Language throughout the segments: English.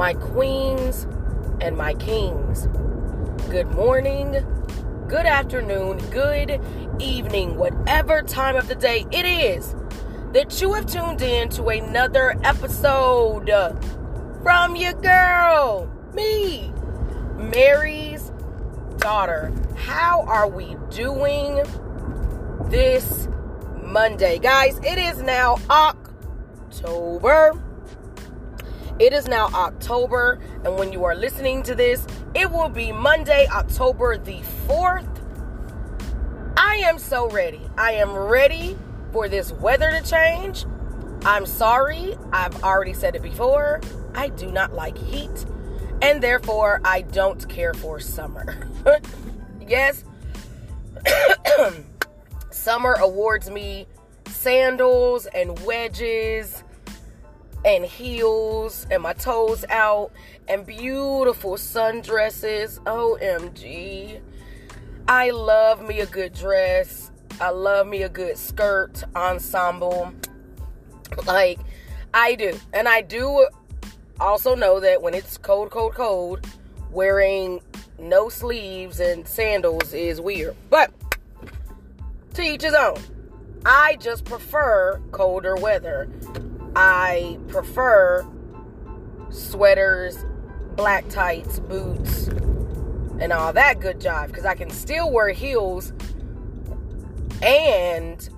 my queens and my kings. Good morning, good afternoon, good evening, whatever time of the day it is that you have tuned in to another episode from your girl, me, Mary's daughter. How are we doing this Monday? Guys, it is now October. It is now October, and when you are listening to this, it will be Monday, October the 4th. I am so ready. I am ready for this weather to change. I'm sorry, I've already said it before. I do not like heat, and therefore I don't care for summer. yes, summer awards me sandals and wedges and heels and my toes out and beautiful sundresses. OMG. I love me a good dress. I love me a good skirt ensemble. Like, I do. And I do also know that when it's cold, cold, cold, wearing no sleeves and sandals is weird. But to each his own. I just prefer colder weather. I prefer sweaters, black tights, boots, and all that good jive because I can still wear heels and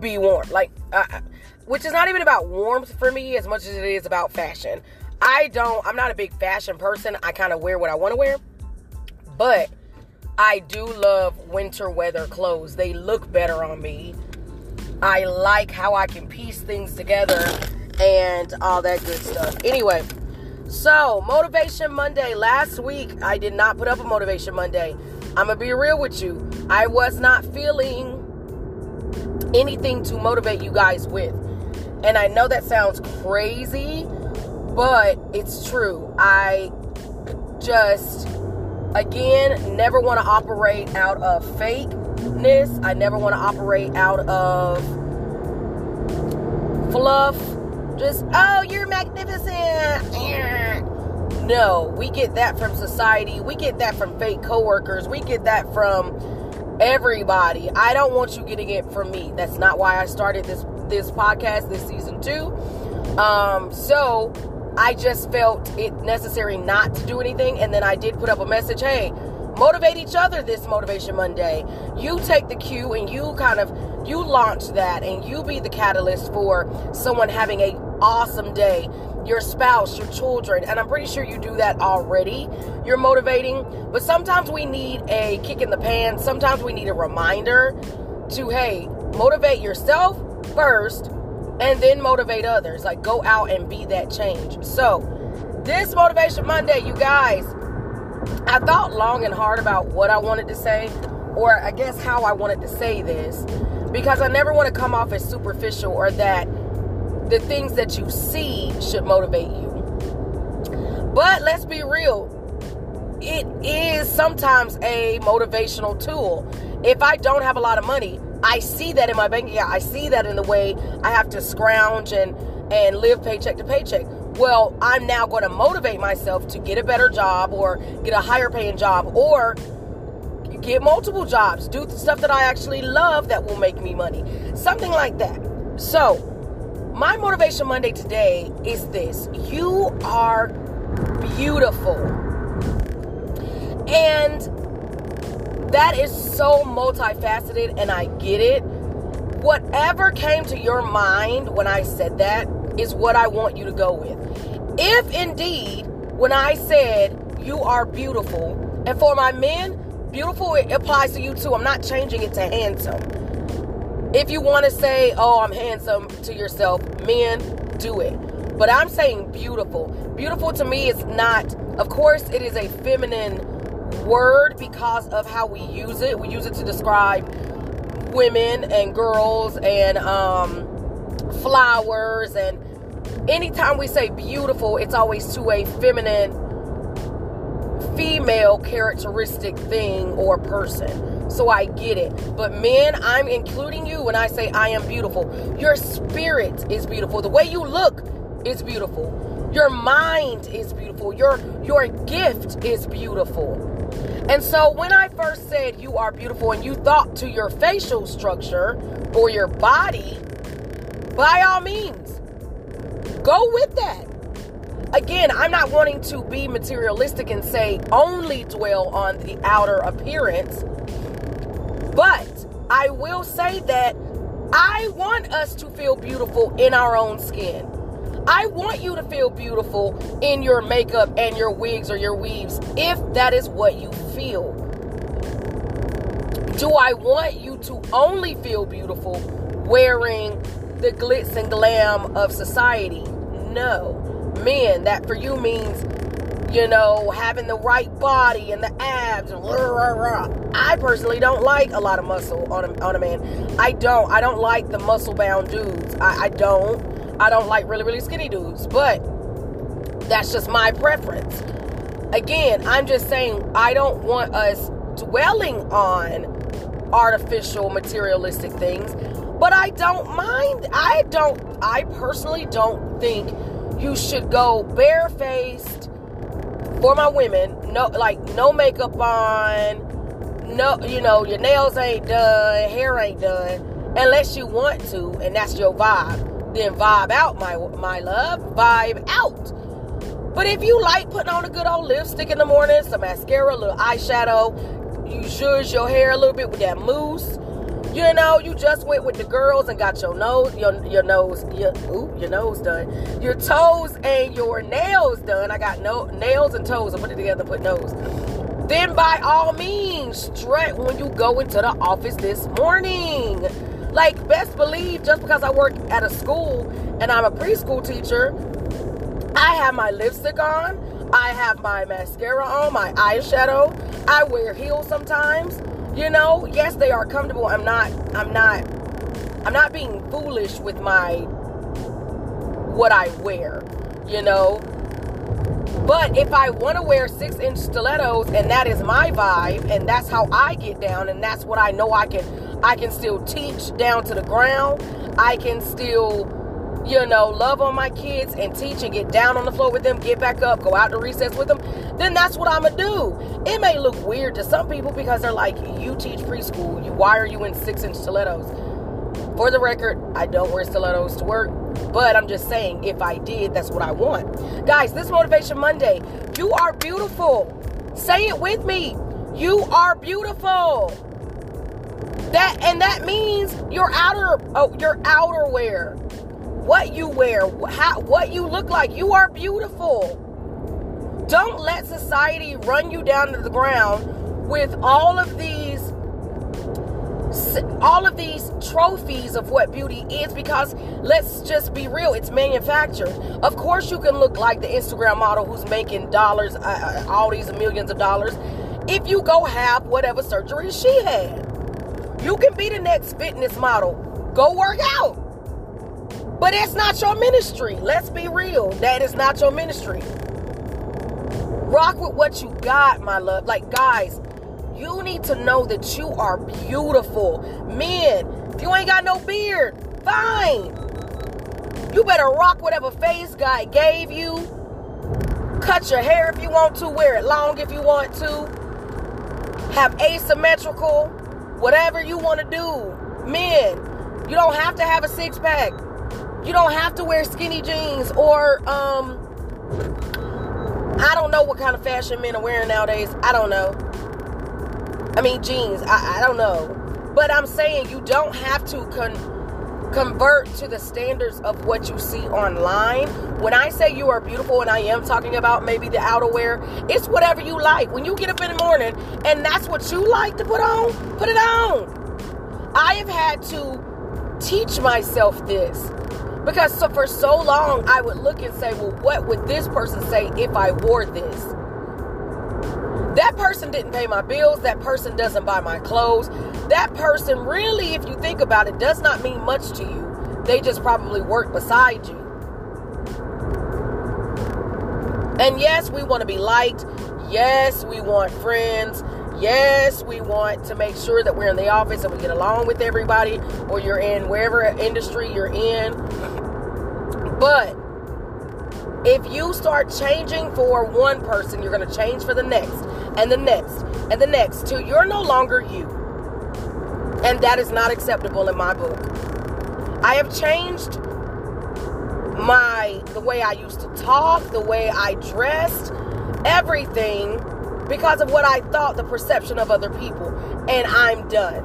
be warm. Like, uh, which is not even about warmth for me as much as it is about fashion. I don't, I'm not a big fashion person. I kind of wear what I want to wear, but I do love winter weather clothes. They look better on me. I like how I can piece things together and all that good stuff. Anyway, so Motivation Monday. Last week, I did not put up a Motivation Monday. I'm going to be real with you. I was not feeling anything to motivate you guys with. And I know that sounds crazy, but it's true. I just, again, never want to operate out of fakeness. I never want to operate out of fluff. Just, oh, you're magnificent. No, we get that from society. We get that from fake coworkers. We get that from everybody. I don't want you getting it from me. That's not why I started this this podcast this season 2. Um so I just felt it necessary not to do anything and then I did put up a message, "Hey, motivate each other this motivation Monday. You take the cue and you kind of you launch that and you be the catalyst for someone having a awesome day your spouse, your children, and I'm pretty sure you do that already. You're motivating, but sometimes we need a kick in the pants. Sometimes we need a reminder to, hey, motivate yourself first and then motivate others. Like go out and be that change. So, this Motivation Monday, you guys, I thought long and hard about what I wanted to say, or I guess how I wanted to say this, because I never want to come off as superficial or that the things that you see should motivate you. But let's be real, it is sometimes a motivational tool. If I don't have a lot of money, I see that in my bank account. I see that in the way I have to scrounge and and live paycheck to paycheck. Well, I'm now going to motivate myself to get a better job or get a higher paying job or get multiple jobs, do the stuff that I actually love that will make me money. Something like that. So, my motivation Monday today is this you are beautiful. And that is so multifaceted, and I get it. Whatever came to your mind when I said that is what I want you to go with. If indeed, when I said you are beautiful, and for my men, beautiful it applies to you too. I'm not changing it to handsome if you want to say, oh, I'm handsome to yourself, men, do it. But I'm saying beautiful. Beautiful to me is not, of course, it is a feminine word because of how we use it. We use it to describe women and girls and um, flowers. And anytime we say beautiful, it's always to a feminine, female characteristic thing or person. So I get it. But men, I'm including you when I say I am beautiful. Your spirit is beautiful. The way you look is beautiful. Your mind is beautiful. Your your gift is beautiful. And so when I first said you are beautiful and you thought to your facial structure or your body, by all means, go with that. Again, I'm not wanting to be materialistic and say only dwell on the outer appearance, but I will say that I want us to feel beautiful in our own skin. I want you to feel beautiful in your makeup and your wigs or your weaves if that is what you feel. Do I want you to only feel beautiful wearing the glitz and glam of society? No. Men, that for you means, you know, having the right body and the abs. I personally don't like a lot of muscle on a, on a man. I don't. I don't like the muscle bound dudes. I, I don't. I don't like really, really skinny dudes, but that's just my preference. Again, I'm just saying I don't want us dwelling on artificial materialistic things, but I don't mind. I don't, I personally don't think you should go barefaced for my women. No, like no makeup on, no, you know, your nails ain't done, hair ain't done, unless you want to, and that's your vibe then vibe out, my my love. Vibe out. But if you like putting on a good old lipstick in the morning, some mascara, a little eyeshadow, you zhuzh your hair a little bit with that mousse. You know, you just went with the girls and got your nose, your your nose, your ooh, your nose done, your toes and your nails done. I got no nails and toes. I put it together, put nose. Then by all means, strut when you go into the office this morning. Like, best believe just because I work at a school and I'm a preschool teacher, I have my lipstick on, I have my mascara on, my eyeshadow, I wear heels sometimes. You know, yes, they are comfortable. I'm not, I'm not, I'm not being foolish with my what I wear, you know. But if I want to wear six inch stilettos and that is my vibe and that's how I get down and that's what I know I can I can still teach down to the ground. I can still, you know, love on my kids and teach and get down on the floor with them, get back up, go out to recess with them. Then that's what I'm to do. It may look weird to some people because they're like, you teach preschool. You, why are you in six inch stilettos? For the record, I don't wear stilettos to work, but I'm just saying, if I did, that's what I want. Guys, this Motivation Monday, you are beautiful. Say it with me. You are beautiful. That and that means your outer oh your outerwear. What you wear, how what you look like. You are beautiful. Don't let society run you down to the ground with all of these all of these trophies of what beauty is because let's just be real it's manufactured of course you can look like the instagram model who's making dollars uh, uh all these millions of dollars if you go have whatever surgery she had you can be the next fitness model. Go work out. But it's not your ministry. Let's be real. That is not your ministry. Rock with what you got, my love. Like, guys, you need to know that you are beautiful. Men, if you ain't got no beard, fine. You better rock whatever face God gave you. Cut your hair if you want to, wear it long if you want to. Have asymmetrical whatever you want to do. Men, you don't have to have a six pack. You don't have to wear skinny jeans or um I don't know what kind of fashion men are wearing nowadays. I don't know. I mean jeans. I, I don't know. But I'm saying you don't have to con- convert to the standards of what you see online. When I say you are beautiful, and I am talking about maybe the outerwear, it's whatever you like. When you get up in the morning and that's what you like to put on, put it on. I have had to teach myself this because so for so long I would look and say, well, what would this person say if I wore this? That person didn't pay my bills. That person doesn't buy my clothes. That person really, if you think about it, does not mean much to you. They just probably work beside you. And yes, we want to be liked. Yes, we want friends. Yes, we want to make sure that we're in the office and we get along with everybody, or you're in wherever industry you're in. But If you start changing for one person, you're going to change for the next and the next and the next till you're no longer you. And that is not acceptable in my book. I have changed my the way I used to talk, the way I dressed, everything because of what I thought the perception of other people. And I'm done.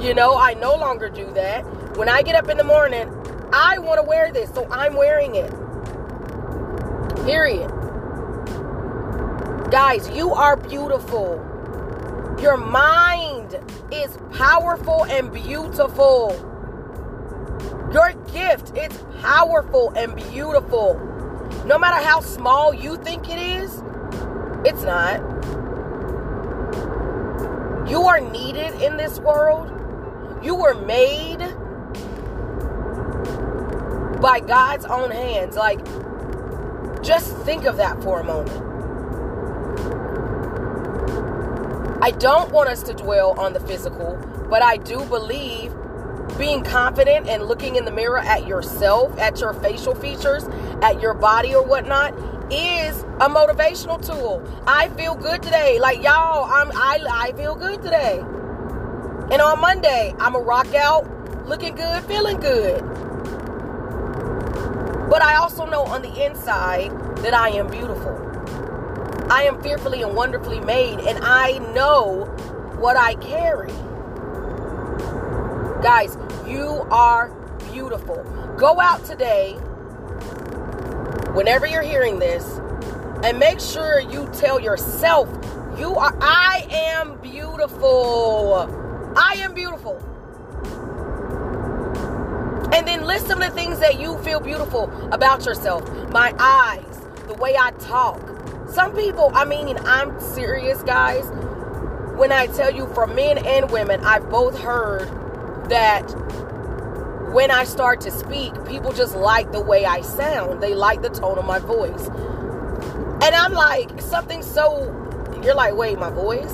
you know, I no longer do that. When I get up in the morning, I want to wear this, so I'm wearing it. Period. Guys, you are beautiful. Your mind is powerful and beautiful. Your gift is powerful and beautiful. No matter how small you think it is, it's not. You are needed in this world. You were made by God's own hands. Like, just think of that for a moment. I don't want us to dwell on the physical, but I do believe being confident and looking in the mirror at yourself, at your facial features, at your body or whatnot is a motivational tool. I feel good today. Like y'all, I'm I I feel good today. And on Monday, I'm a rock out looking good, feeling good. But I also know on the inside that I am beautiful. I am fearfully and wonderfully made, and I know what I carry. Guys, you are beautiful. Go out today, whenever you're hearing this, and make sure you tell yourself, you are, I am beautiful. I am beautiful. And then list some of the things that you feel beautiful about yourself. My eyes, the way I talk. Some people, I mean, I'm serious, guys. When I tell you, for men and women, I've both heard that when I start to speak, people just like the way I sound. They like the tone of my voice. And I'm like, something so, you're like, wait, my voice?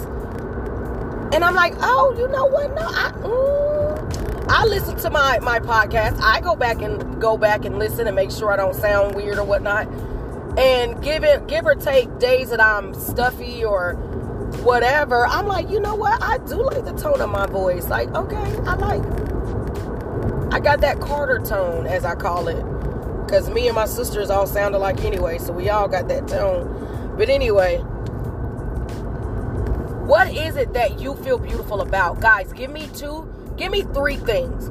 And I'm like, oh, you know what? No, I, mm, I listen to my my podcast. I go back and go back and listen and make sure I don't sound weird or whatnot. And give it give or take days that I'm stuffy or whatever, I'm like, you know what? I do like the tone of my voice. Like, okay, I like I got that Carter tone, as I call it. Cause me and my sisters all sound alike anyway, so we all got that tone. But anyway, what is it that you feel beautiful about? Guys, give me two Give me three things.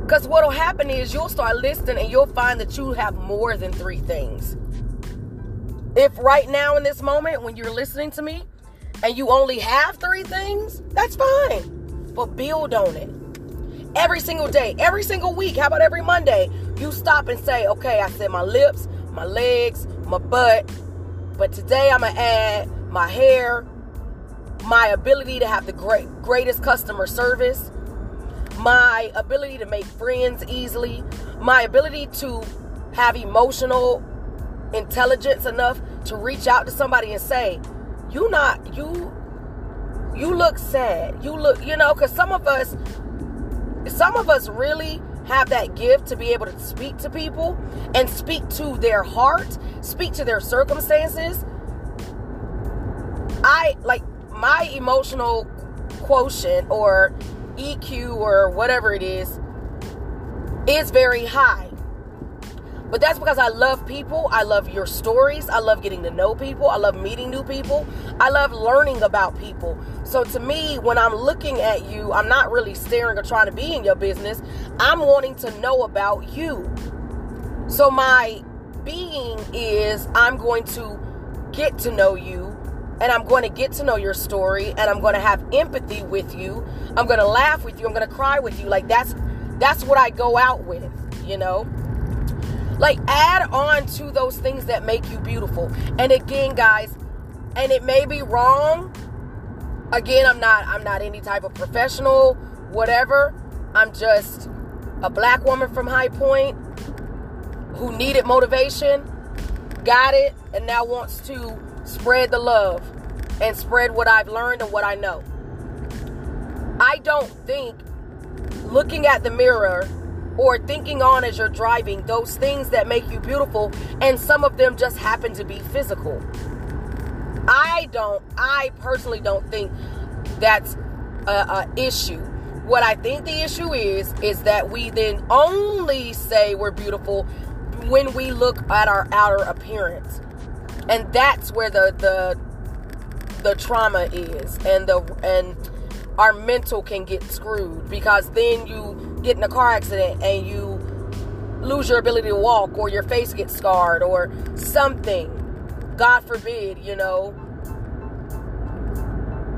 Because what'll happen is you'll start listening and you'll find that you have more than three things. If right now in this moment when you're listening to me and you only have three things, that's fine. But build on it. Every single day, every single week, how about every Monday? You stop and say, okay, I said my lips, my legs, my butt, but today I'm going to add my hair, my ability to have the great, greatest customer service, my ability to make friends easily, my ability to have emotional intelligence enough to reach out to somebody and say, "You not you you look sad. You look, you know, cuz some of us some of us really have that gift to be able to speak to people and speak to their heart, speak to their circumstances. I like my emotional quotient or EQ or whatever it is is very high. But that's because I love people. I love your stories. I love getting to know people. I love meeting new people. I love learning about people. So to me, when I'm looking at you, I'm not really staring or trying to be in your business. I'm wanting to know about you. So my being is I'm going to get to know you and I'm going to get to know your story and I'm going to have empathy with you. I'm going to laugh with you. I'm going to cry with you. Like that's that's what I go out with, you know? Like add on to those things that make you beautiful. And again, guys, and it may be wrong. Again, I'm not I'm not any type of professional, whatever. I'm just a black woman from High Point who needed motivation, got it, and now wants to spread the love and spread what I've learned and what I know. I don't think looking at the mirror or thinking on as you're driving those things that make you beautiful, and some of them just happen to be physical. I don't, I personally don't think that's a, a issue. What I think the issue is, is that we then only say we're beautiful when we look at our outer appearance. And that's where the the the trauma is and the and our mental can get screwed because then you get in a car accident and you lose your ability to walk or your face gets scarred or something. God forbid you know.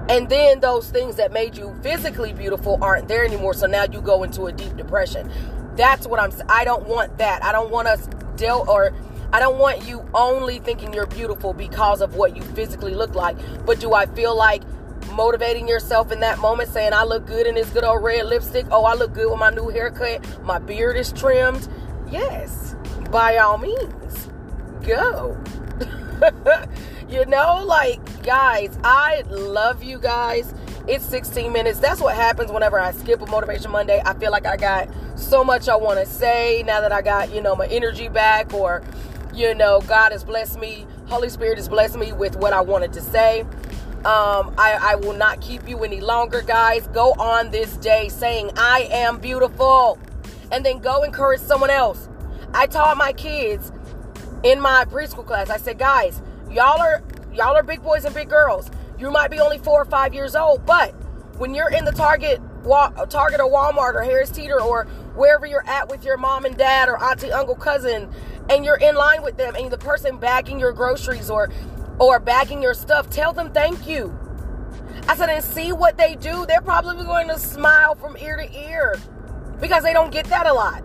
And then those things that made you physically beautiful aren't there anymore so now you go into a deep depression. That's what i'm i don't want that. I don't want us deal or I don't want you only thinking you're beautiful because of what you physically look like. But do I feel like motivating yourself in that moment, saying, I look good in this good old red lipstick. Oh, I look good with my new haircut. My beard is trimmed. Yes, by all means, go. you know, like, guys, I love you guys. It's 16 minutes. That's what happens whenever I skip a Motivation Monday. I feel like I got so much I want to say now that I got, you know, my energy back or, you know, God has blessed me. Holy Spirit has blessed me with what I wanted to say. Um, I, I will not keep you any longer, guys. Go on this day saying, I am beautiful. And then go encourage someone else. I taught my kids in my preschool class, I said, guys, y'all are y'all are big boys and big girls. You might be only four or five years old, but when you're in the Target, Target or Walmart or Harris Teeter or wherever you're at with your mom and dad or auntie, uncle, cousin, and you're in line with them, and the person bagging your groceries or or bagging your stuff, tell them thank you. I said, and see what they do. They're probably going to smile from ear to ear because they don't get that a lot.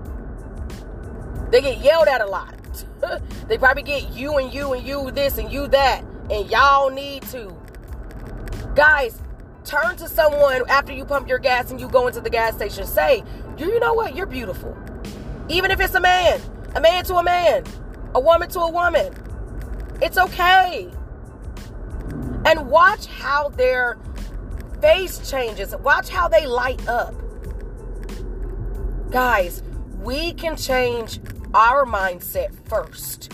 They get yelled at a lot. they probably get you and you and you this and you that, and y'all need to. Guys, turn to someone after you pump your gas and you go into the gas station. Say, you know what? You're beautiful. Even if it's a man, a man to a man, a woman to a woman. It's okay and watch how their face changes. Watch how they light up. Guys, we can change our mindset first.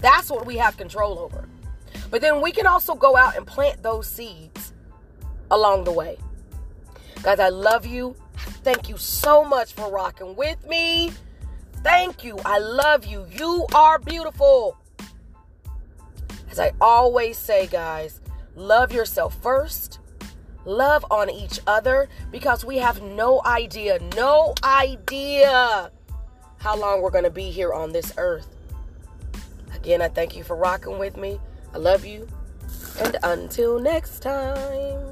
That's what we have control over. But then we can also go out and plant those seeds along the way. Guys, I love you. Thank you so much for rocking with me. Thank you. I love you. You are beautiful. As I always say, guys, Love yourself first. Love on each other because we have no idea, no idea how long we're going to be here on this earth. Again, I thank you for rocking with me. I love you. And until next time.